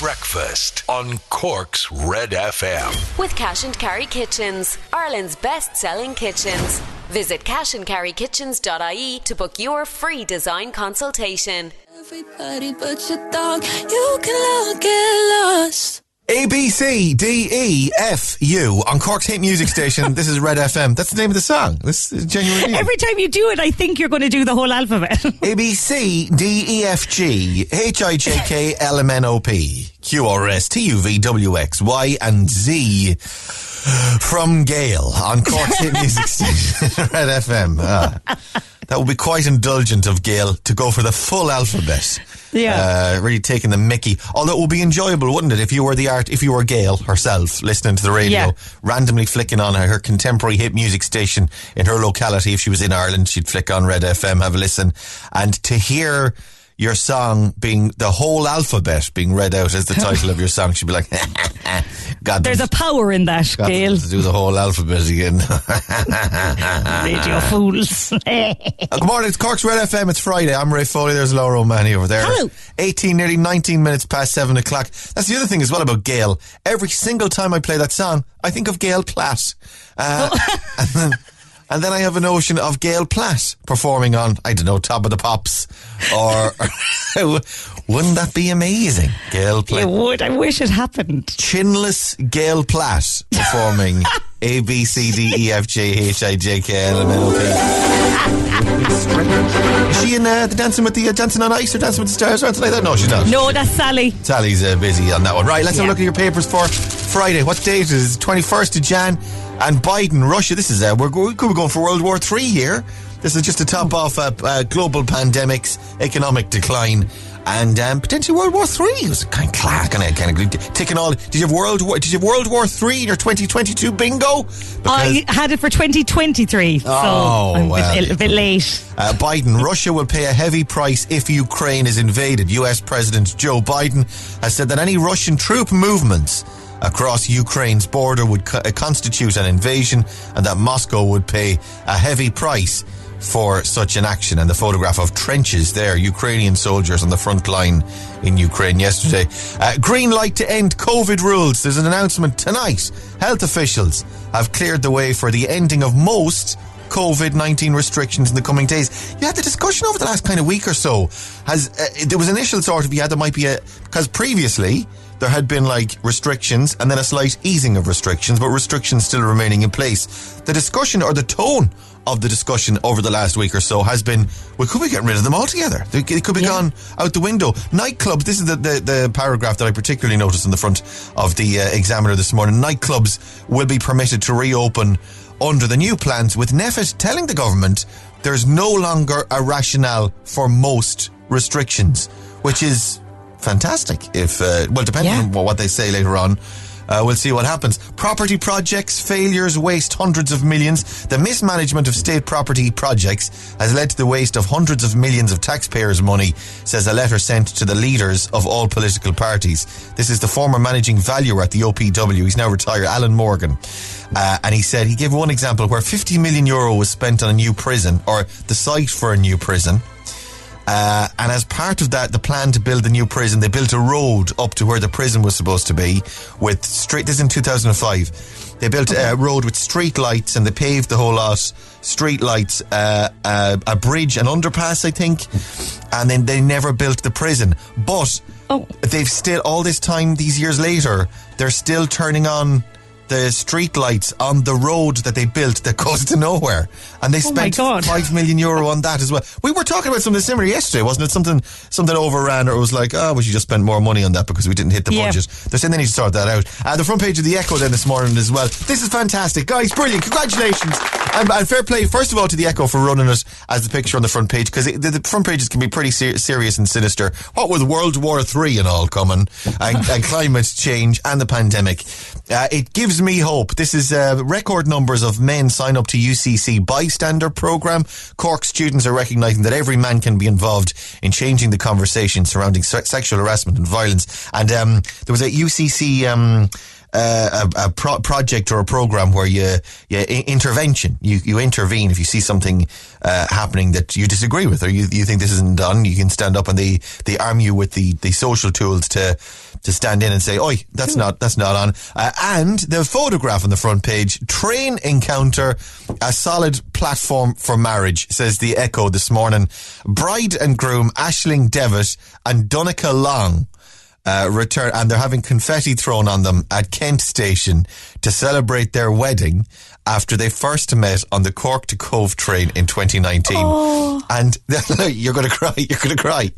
Breakfast on Cork's Red FM. With Cash and Carry Kitchens, Ireland's best selling kitchens. Visit cashandcarrykitchens.ie to book your free design consultation. Everybody but your dog, you can all get lost. A B C D E F U on Cork's hit music station. this is Red FM. That's the name of the song. This is genuinely Every time you do it, I think you're going to do the whole alphabet. A B C D E F G H I J K L M N O P Q R S T U V W X Y and Z from Gayle on Cork's hit music station Red FM. Ah, that would be quite indulgent of Gayle to go for the full alphabet. Yeah. Uh, really taking the mickey. Although it would be enjoyable, wouldn't it, if you were the art, if you were Gayle herself, listening to the radio, Yeah. randomly flicking on her, her contemporary hit music station in her locality. If she was in Ireland, she'd flick on Red FM, have a listen, and to hear your song being the whole alphabet being read out as the title of your song, she'd be like, "God, There's a power in that, got Gayle. to do the whole alphabet again." Radio fools. Good morning, it's Cork's Red FM. It's Friday. I'm Ray Foley. There's Laura O'Mahony over there. Hello. 18, nearly 19 minutes past 7 o'clock. That's the other thing as well about Gayle. Every single time I play that song, I think of Gail Platt. Uh, and, then, and then I have a notion of Gail Platt performing on, I don't know, Top of the Pops. Or, wouldn't that be amazing? Gail Platt. you would. I wish it happened. Chinless Gail Platt performing A B C D E F G H I J K L M N O P. Is she in uh, the Dancing with the uh, Dancing on Ice or Dancing with the Stars or anything like that? No, she's not. No, that's Sally. Sally's uh, busy on that one. Right, let's have a look at your papers for Friday. What date is it? 21st of Jan. And Biden, Russia. This is, uh, we're, we could be going for World War Three here. This is just to top off uh, uh, global pandemics, economic decline, and um, potentially World War Three. It was a kind of clack and I kind of ticking all. Did you have World War? Did you have World War Three in your 2022 bingo? Because- I had it for 2023, so Oh, I'm a well, bit, a bit late. Uh, Biden, Russia will pay a heavy price if Ukraine is invaded. US President Joe Biden has said that any Russian troop movements across Ukraine's border would co- constitute an invasion and that Moscow would pay a heavy price for such an action. And the photograph of trenches there, Ukrainian soldiers on the front line in Ukraine yesterday. Uh, green light to end COVID rules. There's an announcement tonight. Health officials have cleared the way for the ending of most COVID 19 restrictions in the coming days. You had the discussion over the last kind of week or so. Has uh, There was initial sort of, yeah, there might be a. Because previously, there had been like restrictions and then a slight easing of restrictions, but restrictions still remaining in place. The discussion or the tone of the discussion over the last week or so has been, well, could we getting rid of them altogether? They, they could be gone out the window. Nightclubs, this is the, the, the paragraph that I particularly noticed in the front of the uh, Examiner this morning. Nightclubs will be permitted to reopen under the new plans, with NPHET telling the government there's no longer a rationale for most restrictions, which is fantastic. If uh, well, depending Yeah. on what they say later on. Uh, we'll see what happens. Property projects, failures waste hundreds of millions. The mismanagement of state property projects has led to the waste of hundreds of millions of taxpayers' money, says a letter sent to the leaders of all political parties. This is the former managing valuer at the OPW. He's now retired, Alan Morgan. Uh, and he said he gave one example where 50 million euro was spent on a new prison or the site for a new prison. Uh, and as part of that, the plan to build the new prison, they built a road up to where the prison was supposed to be with street. This is in 2005. They built a road with street lights and they paved the whole lot. Street lights, uh, uh, a bridge, an underpass, I think. And then they never built the prison. But Oh. they've still, all this time, these years later, they're still turning on the street lights on the road that they built that goes to nowhere. And they Oh spent five million euro on that as well. We were talking about something similar yesterday, wasn't it? Something something overran, or it was like, oh, we should just spend more money on that because we didn't hit the Yeah. budget. They're saying they need to sort that out. Uh, the front page of the Echo then this morning as well. This is fantastic, guys! Brilliant, congratulations, and, and fair play. First of all, to the Echo for running it as the picture on the front page because the, the front pages can be pretty ser- serious and sinister. What with World War Three and all coming, and, and climate change and the pandemic, uh, it gives me hope. This is uh, record numbers of men sign up to UCC bystander program. Cork students are recognising that every man can be involved in changing the conversation surrounding se- sexual harassment and violence. And um, there was a UCC. Um, uh, a, a pro- project or a program where you, you intervention, you, you intervene if you see something uh, happening that you disagree with or you, you think this isn't done. You can stand up and they, they arm you with the, the social tools to to stand in and say, "Oi, that's not that's not on." Uh, and the photograph on the front page: train encounter, a solid platform for marriage, says the Echo this morning. Bride and groom Ashling Devitt and Donica Long uh, return, and they're having confetti thrown on them at Kent Station to celebrate their wedding after they first met on the Cork to Cobh train in 2019. And you're going to cry. You're going to cry.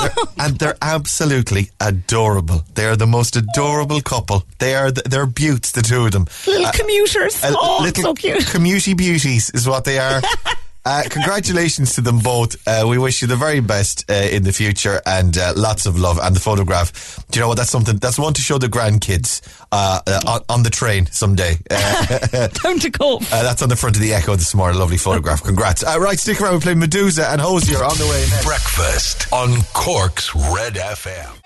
They're- and they're absolutely adorable. They are the most adorable couple. They are th- they're beauts, the two of them. Little commuters. Uh, oh, little so cute. commuty beauties is what they are. Uh, congratulations to them both. Uh, we wish you the very best uh, in the future and uh, lots of love. And the photograph, do you know what? That's something. That's one to show the grandkids uh, uh, on, on the train someday. Uh, Down to cope. uh, that's on the front of the Echo this morning. Lovely photograph. Congrats. Uh, right, stick around. We play Meduza and Hozier on the way. Next. Breakfast on Cork's Red FM.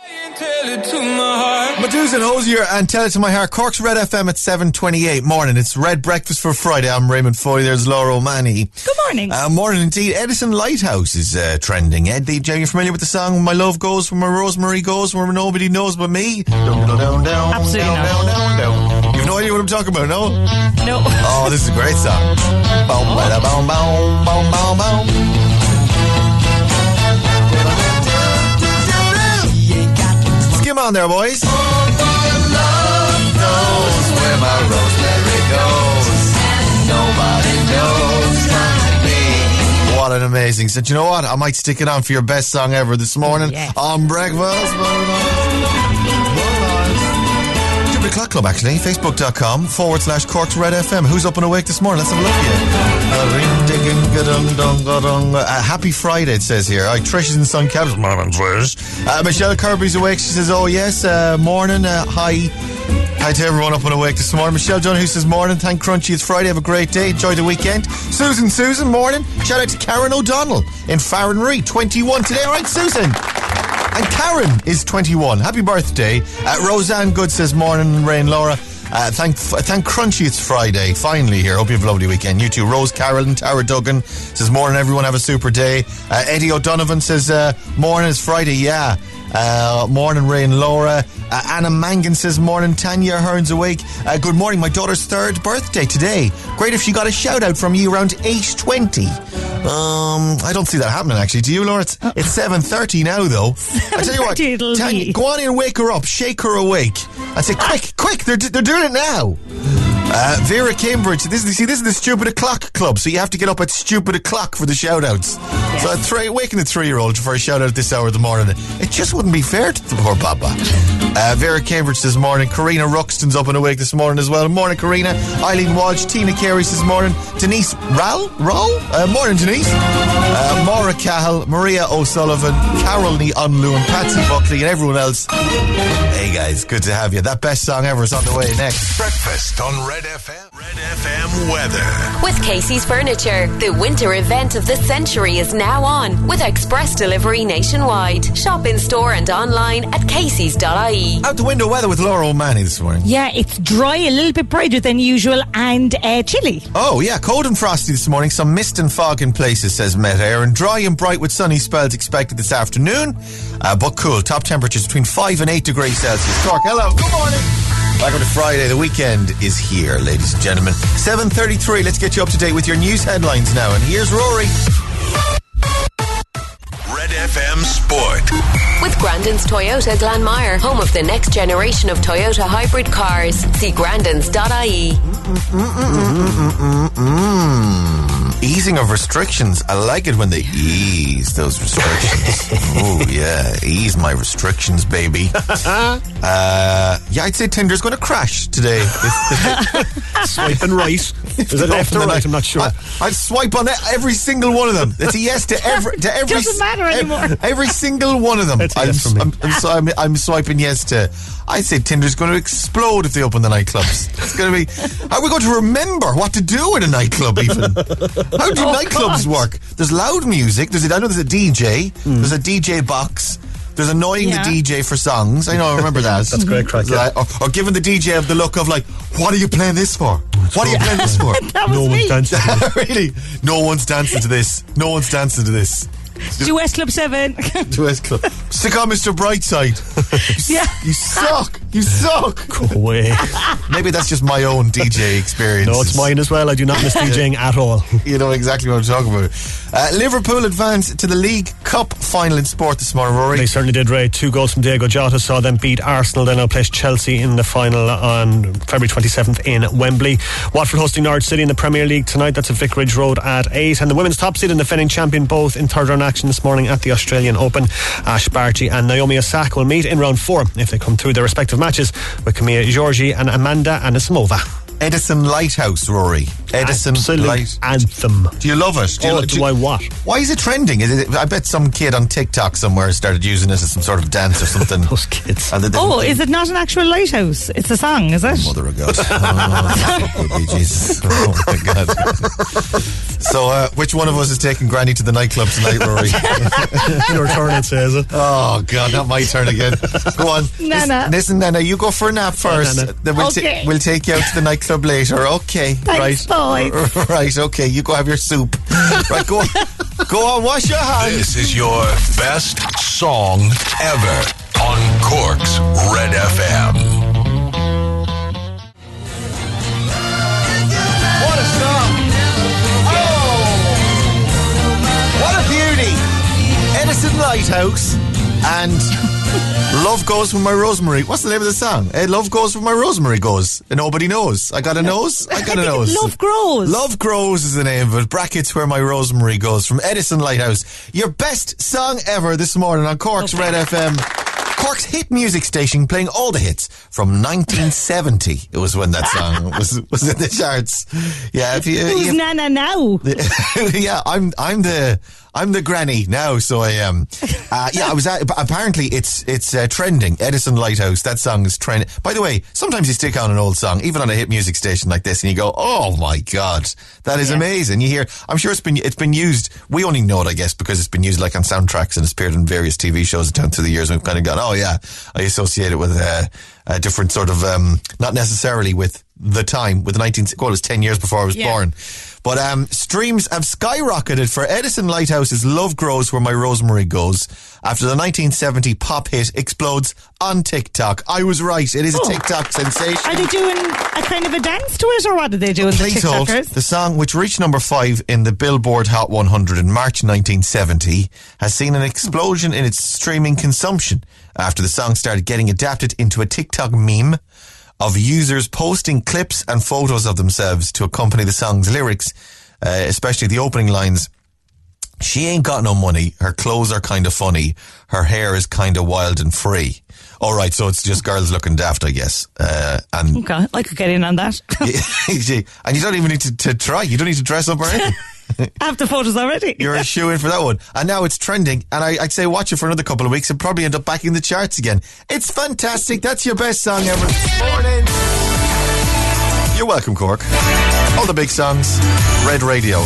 Meduza and Hozier and Tell It to My Heart. Cork's Red FM at 7.28 morning. It's Red Breakfast for Friday. I'm Raymond Foy. There's Laura O'Mahony. Good morning. Uh, morning indeed. Edison Lighthouse is uh, trending. Ed, are you familiar with the song My Love Goes Where My Rosemary Goes Where Nobody Knows But Me? Absolutely Absolutely not. You've no idea what I'm talking about, no? no. Oh, this is a great song. Boom, boom, boom, boom, boom, boom. Skim on there, boys. What an amazing set. You know what? I might stick it on for your best song ever this morning Yes. on breakfast. Clock Club, actually. Facebook.com forward slash Cork's Red FM. Who's up and awake this morning? Let's have a look here. Uh, happy Friday, it says here. Right, Trish is in Sun Cabs. Morning, Trish. Uh, Michelle Kirby's awake. She says, Oh, yes, uh, morning. Uh, hi. Hi to everyone up and awake this morning. Michelle John who says, Morning. Thank Crunchie. It's Friday. Have a great day. Enjoy the weekend. Susan, Susan, morning. Shout out to Karen O'Donnell in Farranree, 21 today. All right, Susan. And Karen is 21. Happy birthday. Uh, Roseanne Good says, Morning, Rain Laura. Uh, thank, thank Crunchie it's Friday. Finally here. Hope you have a lovely weekend. You too. Rose Carroll and Tara Duggan says, Morning, everyone. Have a super day. Uh, Eddie O'Donovan says, uh, Morning, it's Friday. Yeah. Uh, morning, Ray and Laura. Uh, Anna Mangan says, Morning, Tanya Hearns awake. Uh, good morning, my daughter's third birthday today. Great if she got a shout out from you around 8.20. Um, I don't see that happening actually. Do you, Laura? It's, it's 7.30 now though. I tell you what, Tanya, be. go on in and wake her up. Shake her awake. I say, quick, quick, they're, they're doing it now. Uh, Vera Cambridge. This is see, this is the stupid o'clock club, so you have to get up at stupid o'clock for the shout outs. So I'd try waking a three year old for a shout out this hour of the morning. It just wouldn't be fair to the poor Papa. Uh, Vera Cambridge this morning. Karina Ruxton's up and awake this morning as well. Morning, Karina. Eileen Walsh. Tina Carey this morning. Denise Ral? Roll? Uh, morning, Denise. Uh, Maura Cahill. Maria O'Sullivan. Carol Nee Unlu and Patsy Buckley and everyone else. Hey guys, good to have you. That best song ever is on the way next. Breakfast on Red FM. Red FM weather. With Casey's Furniture, the winter event of the century is now on with express delivery nationwide. Shop in store and online at Casey's.ie. Out the window weather with Laura O'Mahony this morning. Yeah, it's dry, a little bit brighter than usual, and uh, chilly. Oh, yeah, cold and frosty this morning. Some mist and fog in places, says Met Éireann. And dry and bright with sunny spells expected this afternoon. Uh, but cool. Top temperatures between 5 and 8 degrees Celsius. Cork, hello. Good morning. Welcome to Friday. The weekend is here, ladies and gentlemen. 7.33. Let's get you up to date with your news headlines now. And here's Rory. Red FM Sport. With Grandin's Toyota Glanmire, home of the next generation of Toyota hybrid cars. See grandins.ie. Mm, easing of restrictions. I like it when they ease those restrictions. oh yeah, ease my restrictions, baby. uh, yeah, I'd say Tinder's going to crash today. swipe and right. Is it left or right? I'm not sure. I, I'd swipe on e- every single one of them. It's a yes to every to every. Doesn't matter anymore. Every single one of them. It's a I'm, yes for me. I'm, I'm, I'm, I'm swiping yes to. I'd say Tinder's going to explode if they open the nightclubs. It's going to be. How are we going to remember what to do in a nightclub? Even how Oh, do nightclubs work? There's loud music. There's a, I know there's a DJ. Hmm. There's a DJ box. There's annoying Yeah. the DJ for songs. I know, I remember that. That's great crack, yeah. Like, or, or giving the DJ of the look of like, what are you playing this for? What are you playing this for? That was No me. one's dancing. to it. really? No one's dancing to this. No one's dancing to this. US Club 7. To S Club. Stick on Mr. Brightside. yeah. You suck. You suck. Go away. Maybe that's just my own DJ experience. No, it's mine as well. I do not miss DJing at all. You know exactly what I'm talking about. Uh, Liverpool advanced to the League Cup final in sport this morning, Rory. They certainly did, Ray. Two goals from Diogo Jota saw them beat Arsenal. Then now place Chelsea in the final on February 27th in Wembley. Watford hosting Norwich City in the Premier League tonight. That's at Vicarage Road at 8. And the women's top seed and defending champion both in third round action this morning at the Australian Open. Ash Barty and Naomi Osaka will meet in round four if they come through their respective matches with Camila Giorgi and Amanda Anisimova. Edison Lighthouse, Rory. Edison Absolute Light. anthem. Do you love it? Do you Oh, lo- do I what? Why is it trending? Is it, I bet some kid on TikTok somewhere started using it as some sort of dance or something. Those kids. And they- they- Oh, they- is it not an actual lighthouse? It's a song, is it? Mother of God. Oh, baby Jesus. Oh, my God. so, uh, which one of us is taking Granny to the nightclub tonight, Rory? Your turn, it says it. oh, God, not my turn again. Go on. Nana. Listen, listen, Nana, you go for a nap first. Nana. Then we'll, ta- Okay. we'll take you out to the nightclub later. Okay. Thanks, right. boys. right, okay. You go have your soup. right, go. Go on, wash your hands. This is your best song ever on Cork's Red FM. What a song! Oh! What a beauty! Edison Lighthouse and Love Goes Where My Rosemary. What's the name of the song? Eh, Love Goes Where My Rosemary Goes. And nobody knows. I got a nose. I got a nose. Love grows. Love Grows is the name of it. Brackets Where My Rosemary Goes from Edison Lighthouse. Your best song ever this morning on Cork's Red FM. Cork's hit music station playing all the hits from 1970. It was when that song was was in the charts. Yeah, if you, Who's you- Nana now? yeah, I'm I'm the I'm the granny now, so I am. Uh, yeah, I was at, apparently it's it's uh, trending. Edison Lighthouse. That song is trending. By the way, sometimes you stick on an old song, even on a hit music station like this, and you go, "Oh my god, that is amazing!" You hear, I'm sure it's been it's been used. We only know it, I guess, because it's been used like on soundtracks and it's appeared in various TV shows down through the years. And we've kind of gone, "Oh yeah, I associate it with uh, a different sort of, um, not necessarily with the time with the 19 well, it was 10 years before I was Yeah. born." But um, streams have skyrocketed for Edison Lighthouse's Love Grows Where My Rosemary Goes after the 1970 pop hit explodes on TikTok. I was right. It is a Oh. TikTok sensation. Are they doing a kind of a dance to it, or what are they doing? The Please hold. TikTokers? The song, which reached number five in the Billboard Hot 100 in March 1970, has seen an explosion in its streaming consumption after the song started getting adapted into a TikTok meme of users posting clips and photos of themselves to accompany the song's lyrics, uh, especially the opening lines. She ain't got no money. Her clothes are kind of funny. Her hair is kind of wild and free. All right, so it's just girls looking daft, I guess. Uh, and Okay, I could get in on that. and you don't even need to, to try. You don't need to dress up or anything. The photos already. You're a shoe in for that one. And now it's trending. And I, I'd say watch it for another couple of weeks and probably end up back in the charts again. It's fantastic. That's your best song ever morning. You're welcome, Cork. All the big songs. Red Radio.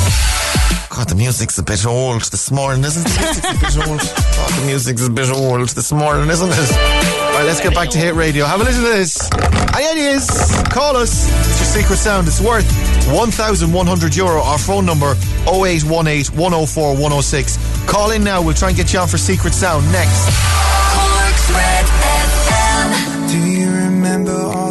God, the music's a bit old this morning, isn't it? The music's a bit old. God, the music's a bit old this morning, isn't it? All right, let's get back to Hit Radio. Have a listen to this. And it is. Call us. It's your secret sound. It's worth 1,100 euro. Our phone number 0818 104 106. Call in now. We'll try and get you on for secret sound next. Cork's Red FM. Do you remember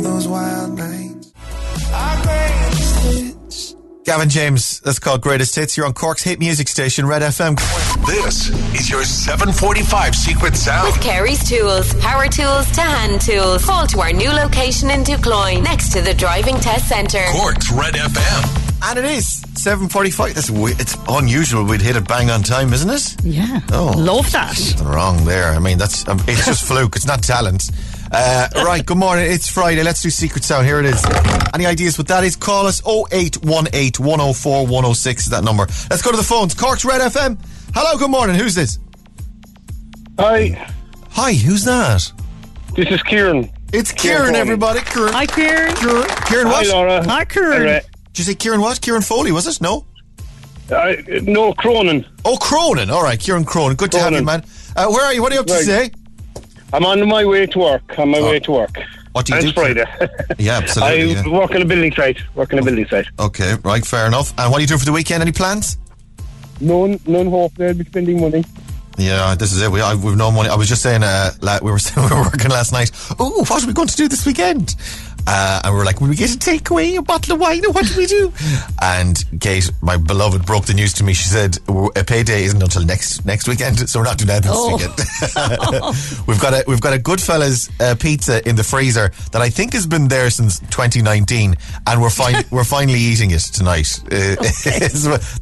Gavin James, that's called Greatest Hits. You're on Cork's hit music station, Red FM. This is your 745 Secret Sound. With Kerry's Tools, power tools to hand tools. Call to our new location in Ducloyne, next to the driving test centre. Cork's Red FM. And it is 7.45. That's It's unusual we'd hit it bang on time, isn't it? Yeah. Oh. Love that. Something wrong there. I mean, that's um, it's just fluke. It's not talent. Uh, right, good morning. It's Friday. Let's do Secret Sound. Here it is. Any ideas what that is? Call us 0818 104 106 is that number. Let's go to the phones. Cork's Red FM. Hello, good morning. Who's this? Hi, Hi, who's that? this is Kieran. It's Kieran Kieran, everybody. Kieran. Hi, Kieran. Kieran. Kieran what? Hi, Laura. Hi, Hi, Kieran. Ray. Did you say Kieran what? Kieran Foley, was it? No? Uh, no, Cronin. Oh, Cronin. All right, Kieran Cronin. Good to have you, man. Uh, where are you? What are you up to Right. today? I'm on my way to work. On my Oh. way to work. What do you and do? it's Friday. Yeah, absolutely. I yeah. work on a building site. Work on a building site. Okay, right, fair enough. And what are you doing for the weekend? Any plans? None, none hope they'll be spending money. Yeah, this is it. We, I, we've no money. I was just saying, uh, la- we were we were working last night. Oh, what are we going to do this weekend? Uh, and we were like, will we get a takeaway, a bottle of wine, or what do we do? And Kate, my beloved, broke the news to me. She said, a payday isn't until next next weekend, so we're not doing that this Oh. weekend. we've got a we've got a Goodfellas uh, pizza in the freezer that I think has been there since 2019, and we're fin- we're finally eating it tonight. Uh,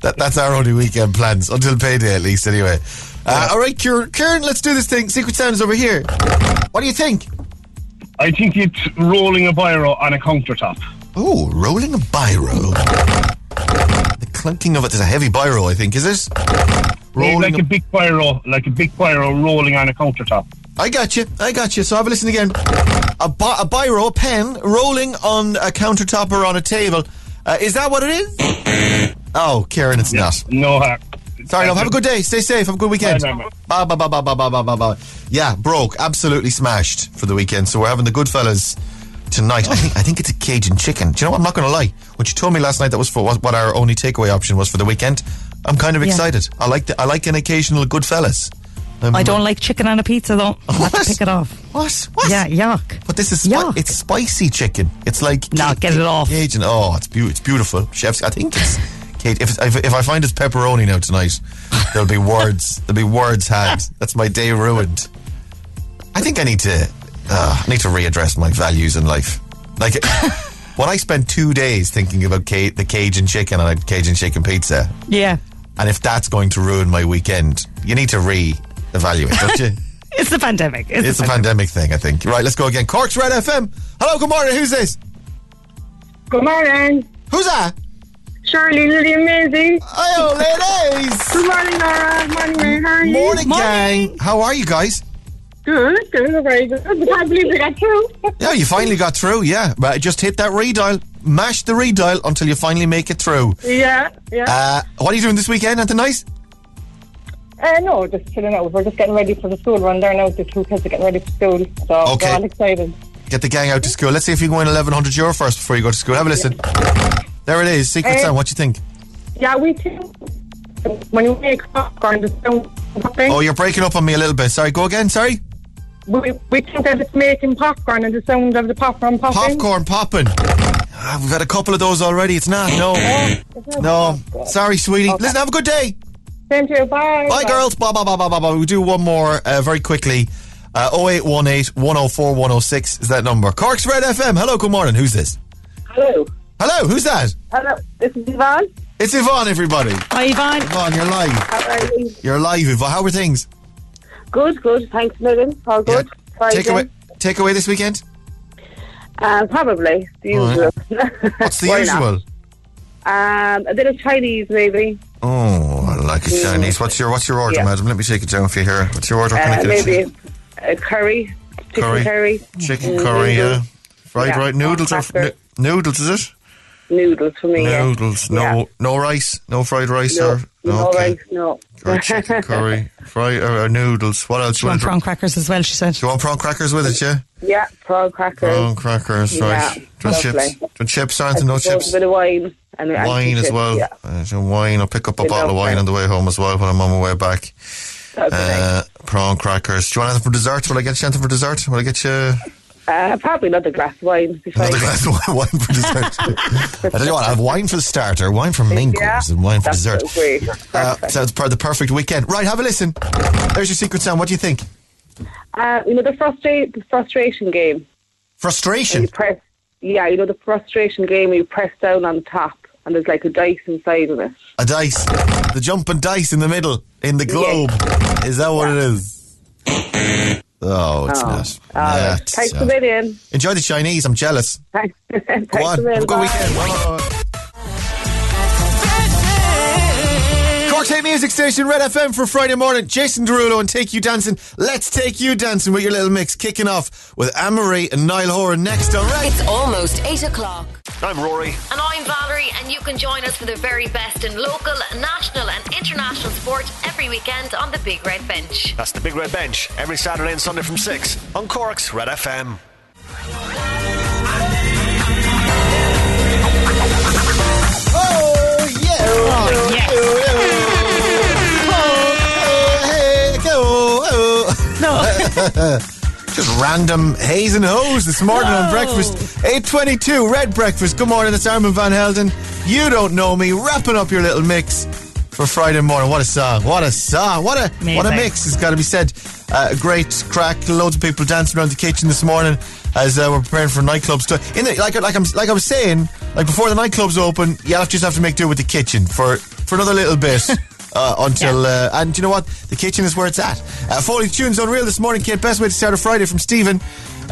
that, that's our only weekend plans until payday, at least. Anyway. Uh, all right, Kieran, Kieran, let's do this thing. Secret Sound is over here. What do you think? I think it's rolling a biro on a countertop. Oh, rolling a biro. The clunking of it is a heavy biro, I think, is it? Rolling like a- a big biro, like a big biro rolling on a countertop. I got you. I got you. So have a listen again. A, bi- a biro, a pen, rolling on a countertop or on a table. Uh, is that what it is? Oh, Karen, it's not. No harm. Sorry, love. Have a good day. Stay safe. Have a good weekend. Bye, bye, bye, bye, bye, bye, bye, bye. Yeah, broke. Absolutely smashed for the weekend. So we're having the Goodfellas tonight. I think I think it's a Cajun chicken. Do you know what? I'm not going to lie. What you told me last night that was for what our only takeaway option was for the weekend, I'm kind of yeah. excited. I like the, I like an occasional Goodfellas. Um, I don't like chicken on a pizza though. What? I have to pick it off. What? What? Yeah, yuck. But this is spi- yuck. it's spicy chicken. It's like no, get it off. Cajun. Oh, it's, it's beautiful. Chef's. I think it's. Kate. If, if if I find it's pepperoni now tonight, there'll be words. There'll be words had. That's my day ruined. I think I need to uh, I need to readdress my values in life. Like when I spend two days thinking about ca- the Cajun chicken and a Cajun chicken pizza, Yeah. and if that's going to ruin my weekend, you need to re-evaluate, don't you? It's the pandemic. It's, It's the a pandemic thing, I think. Right, let's go again. Cork's Red FM. Hello, good morning. Who's this? Good morning. Who's that? Shirley, Lily, amazing. Hello, ladies. Good morning, Laura. Morning, Ray. How are you? Morning, gang. How are you guys? Good, good, very good. I can't believe we got through. Yeah, you finally got through. Yeah, but just hit that redial, mash the redial until you finally make it through. yeah, yeah. Uh, what are you doing this weekend? Anything nice? Uh, no, just chilling out. We're just getting ready for the school run there now. The two kids are getting ready for school. So Okay. we're all excited. Get the gang out to school. Let's see if you can win 1100 euro first before you go to school. Have a listen. There it is. Secret Uh, Sound. What do you think? Yeah, we too. When you make popcorn, the sound popping, Oh, you're breaking up on me a little bit. Sorry, go again. Sorry. we, we think that it's making popcorn and the sound of the popcorn popping. Popcorn popping. Ah, we've had a couple of those already. It's not. No. No. Sorry, sweetie. Listen, have a good day. Same to you. Bye. Bye, girls. Bye, bye, bye, bye, bye, bye. We'll do one more uh, very quickly. Uh, 0818 104 106 is that number. Cork's Red FM. Hello, good morning. Who's this? Hello. Hello, who's that? Hello. This is Yvonne. It's Yvonne, everybody. Hi, Yvonne. Yvonne, you're live. How are you? You're live, Yvonne. How are things? Good, good. Thanks, Megan. All good. Friday. Take away, take away this weekend? Uh, probably the All usual. What's the usual? Um, a bit of Chinese, maybe. Oh, I like it Chinese. What's your What's your order, Yeah. madam? Let me take it down for you here. What's your order? Uh, maybe a curry, chicken Curry. curry, Chicken Mm, curry, yeah. Fried Yeah, right noodles or cracker. noodles? Is it noodles for me. yeah. noodles? No, Yeah. no rice, no fried rice No, or no okay. rice, no. Or chicken curry, fried or, or noodles. What else? She want prawn crackers as well, she said. Do you want prawn crackers with it? Yeah, yeah, prawn crackers. prawn crackers, Yeah. Do chips? Do chips or anything? No chips. A bit of wine. And and Wine as chips, well. Yeah, Uh, wine. I'll pick up a Bit bottle of of wine wine. on the way home as well when I'm on my way back. that'd be Uh, prawn crackers. Do you want anything for dessert? Will I get you anything for dessert? Will I get you nice. Uh, probably another glass of wine. Another glass of wine, for dessert? I tell you what, I have wine for the starter, wine for main Yeah, course, and wine for dessert. so great. Uh, sounds part of the perfect weekend. Right, have a listen. There's your secret sound. What do you think? Uh, you know the frustra- the frustration game. Frustration. you press, yeah, you know the frustration game. You press down on top, and there's like a dice inside of it. A dice. The jumping dice in the middle, in the globe. Is that what it is? Oh, it's oh. not. Uh, That's, takes uh, in. Enjoy the Chinese. I'm jealous. Go on. Have a good weekend. Bye. Bye. Cork's Hit Music Station, Red FM for Friday morning. Jason Derulo and Take You Dancing. Let's take you dancing with your little mix. Kicking off with Anne Marie and Niall Horan next on Red. It's almost 8 o'clock. I'm Rory. And I'm Valerie, and you can join us for the very best in local, national, and international sport every weekend on the Big Red Bench. That's the Big Red Bench every Saturday and Sunday from 6 on Cork's Red FM. Oh, yeah. Oh, yes. Oh, No. Just random haze and hose this morning on breakfast. 822, Red Breakfast. Good morning, it's Armand Van Helden. You don't know me, wrapping up your little mix for Friday morning. What a song. What a song. What a what a Amazing. mix has got to be said. Uh, great crack. Loads of people dancing around the kitchen this morning as uh, we're preparing for nightclubs. To, in the, like like I'm like I was saying, like before the nightclubs open, you have just have to make do with the kitchen for for another little bit. Uh, until uh, and you know what? The kitchen is where it's at. Uh, tunes unreal this morning Kate best way to start a Friday from Stephen.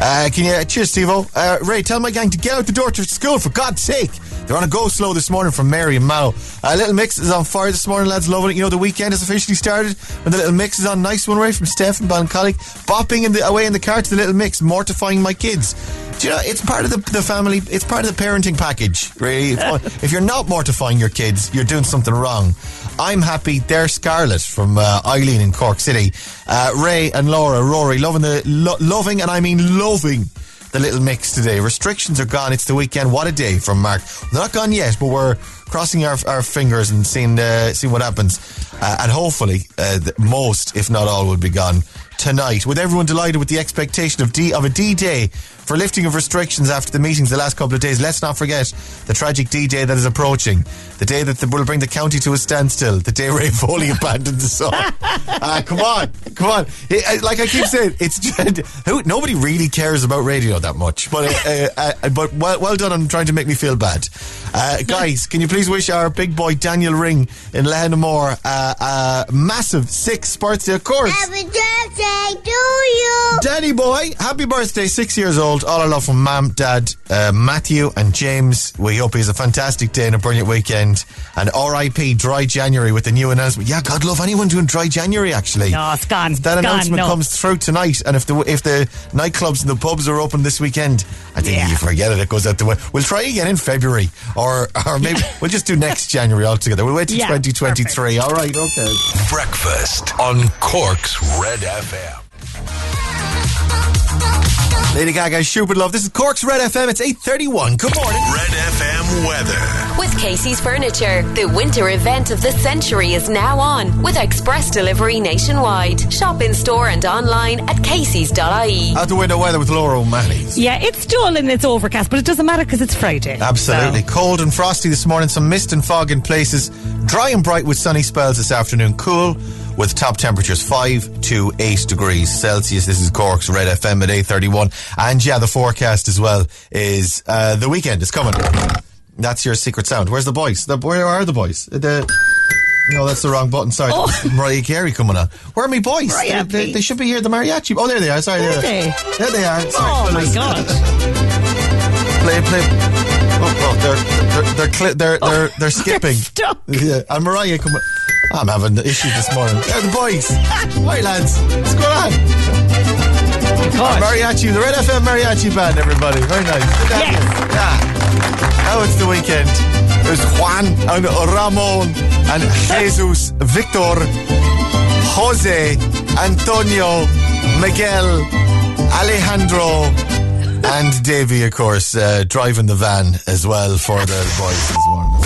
Uh, can you cheers Steve uh, Ray tell my gang to get out the door to school for God's sake. They're on a go slow this morning from Mary and Mallow uh, Little Mix is on fire this morning lads. Loving it. You know the weekend has officially started when the Little Mix is on. Nice one Ray from Steph and bopping in the, away in the car to the Little Mix mortifying my kids. Do you know, it's part of the, the family, it's part of the parenting package, really. If, if you're not mortifying your kids, you're doing something wrong. I'm happy they're Scarlet from uh, Eileen in Cork City. Uh, Ray and Laura, Rory, loving the, lo- loving, and I mean loving the little mix today. Restrictions are gone. It's the weekend. What a day from Mark. They're not gone yet, but we're crossing our, our fingers and seeing, uh, seeing what happens. Uh, and hopefully, uh, most, if not all, will be gone tonight. With everyone delighted with the expectation of D of a D Day for lifting of restrictions after the meetings the last couple of days. Let's not forget the tragic D Day that is approaching. The day that the, will bring the county to a standstill. The day Ray Foley abandoned the song. Ah, come on, come on. It- I- like I keep saying, it's who, nobody really cares about radio that much. But uh, uh, but well, well done on trying to make me feel bad. Uh, guys, can you please wish our big boy Daniel Ring in Lehenaghmore uh, uh, massive sixth birthday, of course. Happy birthday to you. Danny boy, happy birthday, six years old. All our love from Mum, Dad, uh, Matthew, and James. We hope he has a fantastic day and a brilliant weekend. And RIP Dry January with the new announcement. Yeah, God love anyone doing Dry January, actually. No, it's gone. If that It's gone, announcement no. comes through tonight, and if the if the nightclubs and the pubs are open this weekend, I think Yeah. you forget it. It goes out the window. We'll try again in February, or or maybe we'll just do next January altogether. We'll wait till Yeah, 2023. All right, okay. Breakfast on Cork's Red FM. Lady Gaga, Stupid Love. This is Cork's Red FM. It's 8:31. Good morning. Red FM weather. With Casey's Furniture, the winter event of the century is now on with express delivery nationwide. Shop in store and online at casey's.ie. Out the window weather with Laura O'Malley. Yeah, it's dull and it's overcast, but it doesn't matter because it's Friday. Absolutely. So- Cold and frosty this morning, some mist and fog in places. Dry and bright with sunny spells this afternoon. Cool with top temperatures 5 to 8 degrees Celsius. This is Cork's Red FM at 8.31. And yeah, the forecast as well is uh, the weekend is coming. That's your secret sound. Where's the boys? The, where are the boys? The, no, that's the wrong button. Sorry. Oh. Mariah Carey coming on. Where are my boys? They, they, they should be here. The mariachi. Oh, there they are. Sorry. There they? There they are. Sorry. Oh my god. Play, play. Oh, oh they're they're they're cli- they're they're, they're skipping. stuck. Yeah, and Mariah, come on. I'm having issues this morning. Yeah, the boys. Hi, lads. What's going on? God. Mariachi, the Red FM Mariachi Band, everybody. Very nice. Good Yes. you. Yeah. Now it's the weekend. There's Juan and Ramon and Jesus, Victor, Jose, Antonio, Miguel, Alejandro, and Davy, of course, uh, driving the van as well for the boys this morning.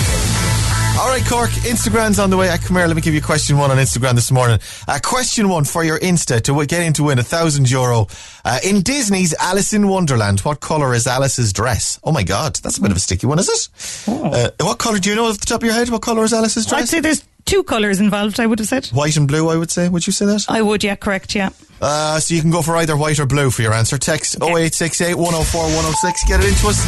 All right, Cork, Instagram's on the way. Uh, come here, let me give you question one on Instagram this morning. Uh, question one for your Insta to get in to win a thousand euro. Uh, in Disney's Alice in Wonderland, what colour is Alice's dress? Oh my God, that's a bit of a sticky one, is it? Uh, what colour, do you know off the top of your head? What colour is Alice's dress? I'd say there's two colours involved, I would have said. White and blue, I would say. Would you say that? I would, yeah, correct, yeah. Uh, so you can go for either white or blue for your answer. Text 0868 104 106. Get it into us.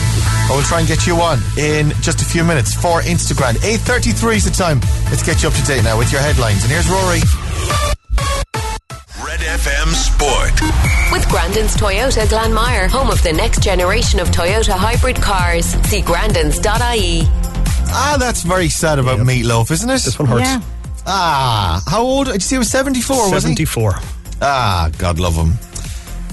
I will try and get you on in just a few minutes for Instagram. 8.33 is the time. Let's get you up to date now with your headlines. And here's Rory. Red FM Sport. With Grandin's Toyota Glanmire, home of the next generation of Toyota hybrid cars. See grandins.ie. Ah, that's very sad about Meat Loaf, isn't it? This one hurts. Yeah. Ah, how old? Did you say he was 74, was he? 74. Ah, God love him.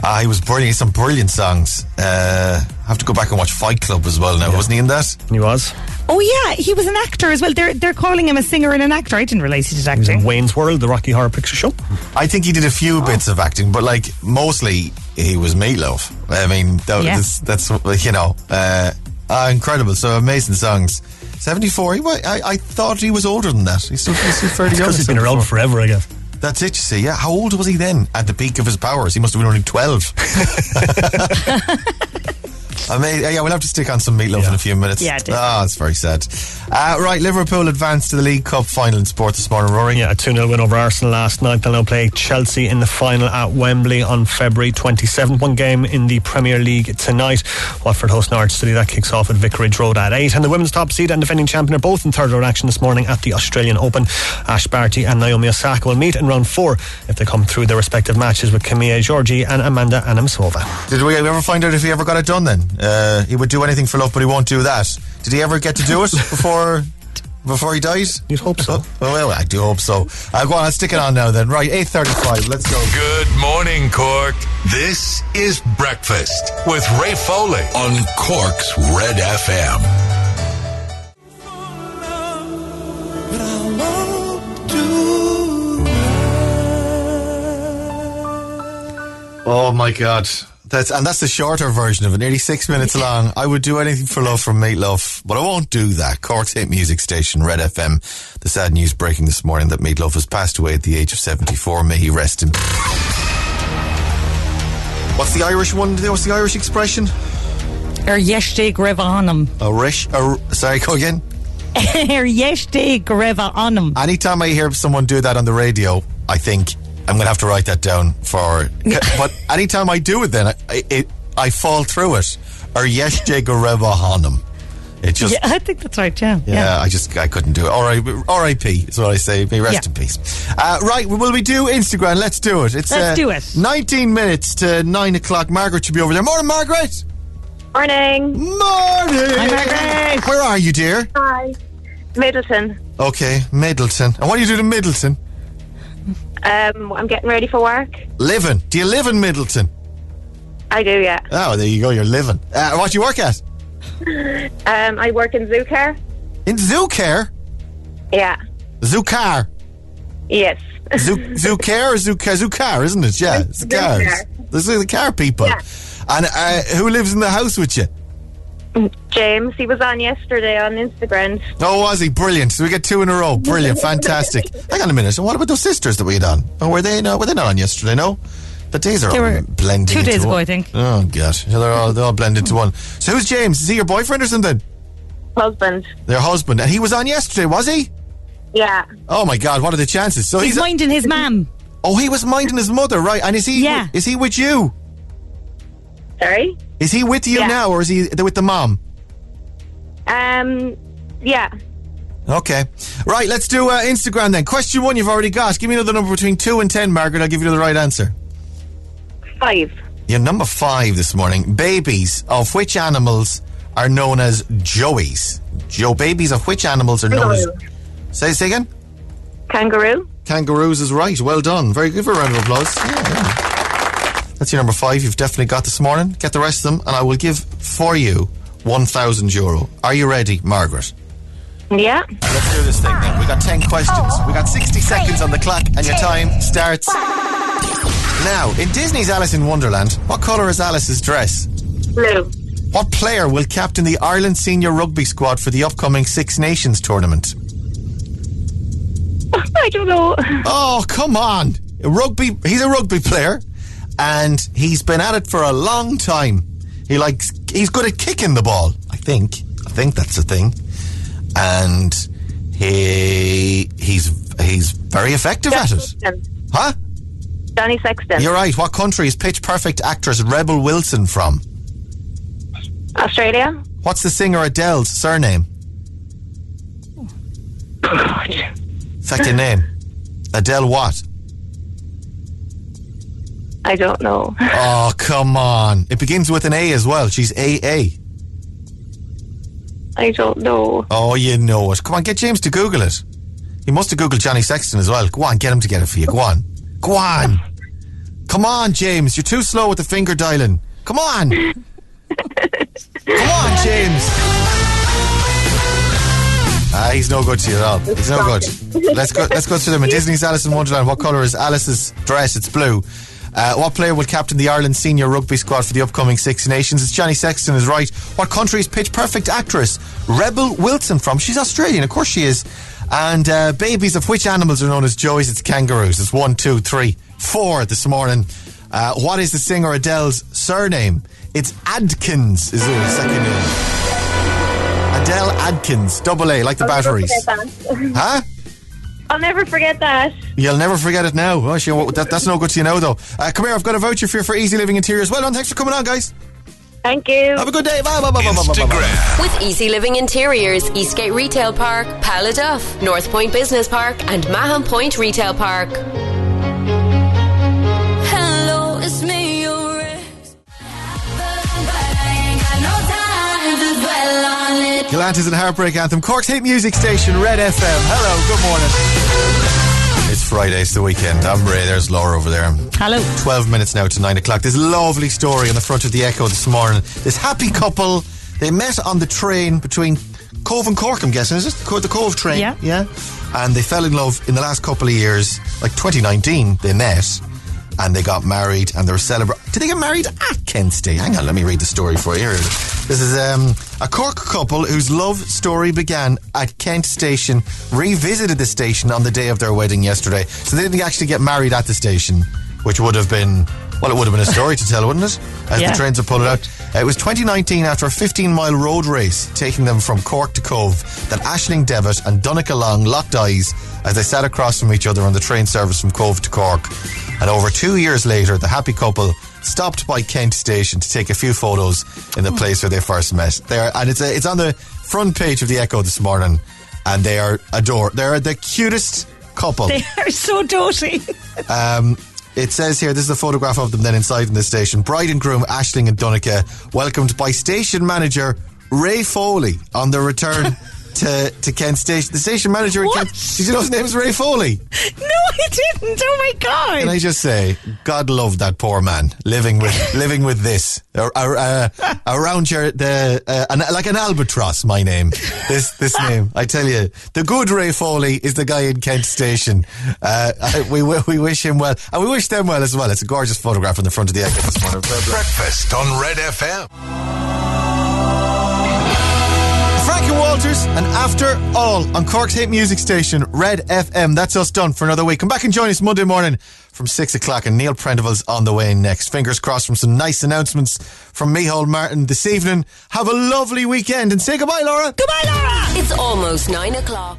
Ah, he was brilliant. Some brilliant songs. Uh, I have to go back and watch Fight Club as well now. Wasn't he in that? He was. Oh yeah, he was an actor as well. They're they're calling him a singer and an actor. I didn't realise he did He was in acting. Wayne's World, the Rocky Horror Picture Show. I think he did a few bits of acting, but like mostly he was Meat Loaf. I mean, that, Yeah. that's, that's you know, uh, ah, incredible. So amazing songs. 74. He, wa- I, I thought he was older than that. He's still, he's still fairly young. Because he's been around forever, I guess. That's it, you see. Yeah. How old was he then at the peak of his powers? He must have been only 12. I mean, yeah, we'll have to stick on some Meat Loaf in a few minutes. Yeah, do. Ah, it's very sad. Uh, right, Liverpool advanced to the League Cup final in sport this morning, Rory. Yeah, a 2 0 win over Arsenal last night. They'll now play Chelsea in the final at Wembley on February 27th. One game in the Premier League tonight. Watford host Norwich City. That kicks off at Vicarage Road at 8. And the women's top seed and defending champion are both in third round action this morning at the Australian Open. Ash Barty and Naomi Osaka will meet in round four if they come through their respective matches with Camila Giorgi and Amanda Anisimova. Did we ever find out if he ever got it done then? Uh, he would do anything for love, but he won't do that. Did he ever get to do it before before he dies? You'd hope so. Oh, well, I do hope so. Uh, go on, let's stick it on now then. Right, 8.35, let's go. Good morning, Cork. This is Breakfast with Ray Foley on Cork's Red FM. But I won't do Oh my god. That's and that's the shorter version of it, nearly six minutes long. I would do anything for love from Meat Loaf, but I won't do that. Cork's hit music station, Red FM. The sad news breaking this morning that Meat Loaf has passed away at the age of 74. May he rest in. What's the Irish one? What's the Irish expression? Er yeshte greva onham. Irish? Or, sorry, go again. Er yeshte greva onham. Anytime I hear someone do that on the radio, I think I'm going to have to write that down for. but anytime I do it, then I, I, it, I fall through it. Or yes, Goreva Hanum. It just. yeah, I think that's right. Yeah. Yeah, I just I couldn't do it. All right, R.I.P. is what I say. May rest Yeah. in peace. Uh, right, will we do Instagram? Let's do it. It's Let's uh, do it. 19 minutes to nine o'clock. Margaret should be over there. Morning, Margaret. Morning. Morning. Hi, Margaret. Where are you, dear? Hi. Midleton. Okay, Midleton. And what do you do in Midleton? Um, I'm getting ready for work. Living. Do you live in Midleton? I do, yeah. Oh, there you go. You're living. Uh, what do you work at? Um, I work in zoo care. In zoo care. Yeah. Zoo car. Yes. Zoo, zoo care or zoo, ca- zoo car, isn't it? Yeah, it's Zoo cars. car. This is the car people. Yeah. And uh, who lives in the house with you? James, he was on yesterday on Instagram. Oh, was he? Brilliant. So we get two in a row. Brilliant. Fantastic. Hang on a minute. And what about those sisters that we had on? Oh, were they no? Were they not on yesterday? No. The days are They all were blending. two days ago, one. I think. Oh gosh, Yeah, they're all they're all blend into one. So who's James? Is he your boyfriend or something? Husband. Their husband, and he was on yesterday, was he? Yeah. Oh my God, what are the chances? So He's he's, minding his mam. oh, he was minding his mother, right? And is he? Yeah. Is he with you? Sorry? Is he with you Yeah. now, or is he with the mom? Um, yeah. Okay. Right, let's do uh, Instagram then. Question one you've already got. Give me another number between 2 and 10, Margaret. I'll give you the right answer. Five. You're number 5 this morning. Babies of which animals are known as joeys? Joe babies of which animals are known as... Say, say again? Kangaroo. Kangaroos is right. Well done. Very good for a round of applause. Yeah, yeah. That's your number 5 you've definitely got this morning. Get the rest of them and I will give for you 1,000 euro. Are you ready, Margaret? Yeah. Let's do this thing then. We got 10 questions. We got 60 seconds on the clock, and your time starts now. In Disney's Alice in Wonderland, what colour is Alice's dress? Blue. What player will captain the Ireland senior rugby squad for the upcoming Six Nations tournament? I don't know. Oh, come on. A rugby, he's a rugby player, and he's been at it for a long time. He likes, he's good at kicking the ball, I think. I think that's the thing. And he, he's, he's very effective at it. Sexton. Huh? Johnny Sexton. You're right. What country is pitch perfect actress Rebel Wilson from? Australia. What's the singer Adele's surname? Oh, Second name. Adele what? I don't know. Oh, come on. It begins with an A as well. She's AA. I don't know. Oh, you know it. Come on, get James to Google it. He must have Googled Johnny Sexton as well. Go on, get him to get it for you. Go on. Go on. Come on, James. You're too slow with the finger dialing. Come on. Come on, James. Ah, he's no good to you at all. He's no good. Let's go. Let's go through them. Disney's Alice in Wonderland, what colour is Alice's dress? It's blue. Uh, what player will captain the Ireland senior rugby squad for the upcoming Six Nations? It's Johnny Sexton is right. What country's Pitch Perfect actress Rebel Wilson from? She's Australian, of course she is. And uh, babies of which animals are known as joys? It's kangaroos. It's one, two, three, four this morning. Uh, what is the singer Adele's surname? It's Adkins. Is her second name? Adele Adkins, double A, like the batteries. Huh? I'll never forget that. You'll never forget it now. Oh, sure, that, that's no good to you now, though. Uh, come here, I've got a voucher for you for Easy Living Interiors. Well done, thanks for coming on, guys. Thank you. Have a good day. Bye, bye, bye, bye, bye, bye, bye. With Easy Living Interiors, Eastgate Retail Park, Paladuff, North Point Business Park, and Mahon Point Retail Park. Hello, it's me, your ex. But I ain't got no time to dwell on it. Galantis and Heartbreak Anthem. Cork's hit music station, Red FM. Hello, good morning. It's Friday, it's the weekend. I'm Ray, there's Laura over there. Hello. 12 minutes now to 9 o'clock. This lovely story on the front of the Echo this morning. This happy couple, they met on the train between Cobh and Cork, I'm guessing. Is it the Cobh train? Yeah. Yeah. And they fell in love in the last couple of years. Like 2019, they met and they got married and they were celebrating. Did they get married at Kent State? Hang on, let me read the story for you. Here. This is um, a Cork couple whose love story began at Kent Station, revisited the station on the day of their wedding yesterday. So they didn't actually get married at the station, which would have been, well, it would have been a story to tell, wouldn't it? As Yeah. the trains are pulling out. It was 2019 after a 15 mile road race taking them from Cork to Cobh that Ashling Devitt and Donica Long locked eyes as they sat across from each other on the train service from Cobh to Cork. And over two years later, the happy couple stopped by Kent Station to take a few photos in the place where they first met. There, and it's a, it's on the front page of the Echo this morning, and they are adore. They're the cutest couple. They are so doty. Um, it says here, this is a photograph of them then inside in the station. Bride and groom, Ashling and Donica, welcomed by station manager Ray Foley on their return to, to Kent Station. The station manager in What? Kent, did you know his name is Ray Foley? No, I didn't. Oh my god. Can I just say, God love that poor man living with living with this uh, uh, around your the uh, an, like an albatross. My name, this this name. I tell you, the good Ray Foley is the guy in Kent Station. Uh, I- we we wish him well, and we wish them well as well. It's a gorgeous photograph on the front of the Echo this morning. Breakfast on Red FM. Frankie Walters, and after all on Cork's hit music station, Red FM. That's us done for another week. Come back and join us Monday morning from six o'clock, and Neil Prendeville's on the way next. Fingers crossed from some nice announcements from Micheál Martin this evening. Have a lovely weekend, and say goodbye, Laura. Goodbye, Laura. It's almost nine o'clock.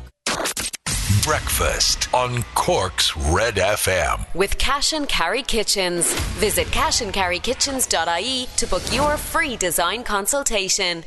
Breakfast on Cork's Red FM. With Cash and Carry Kitchens. Visit cashandcarrykitchens.ie to book your free design consultation.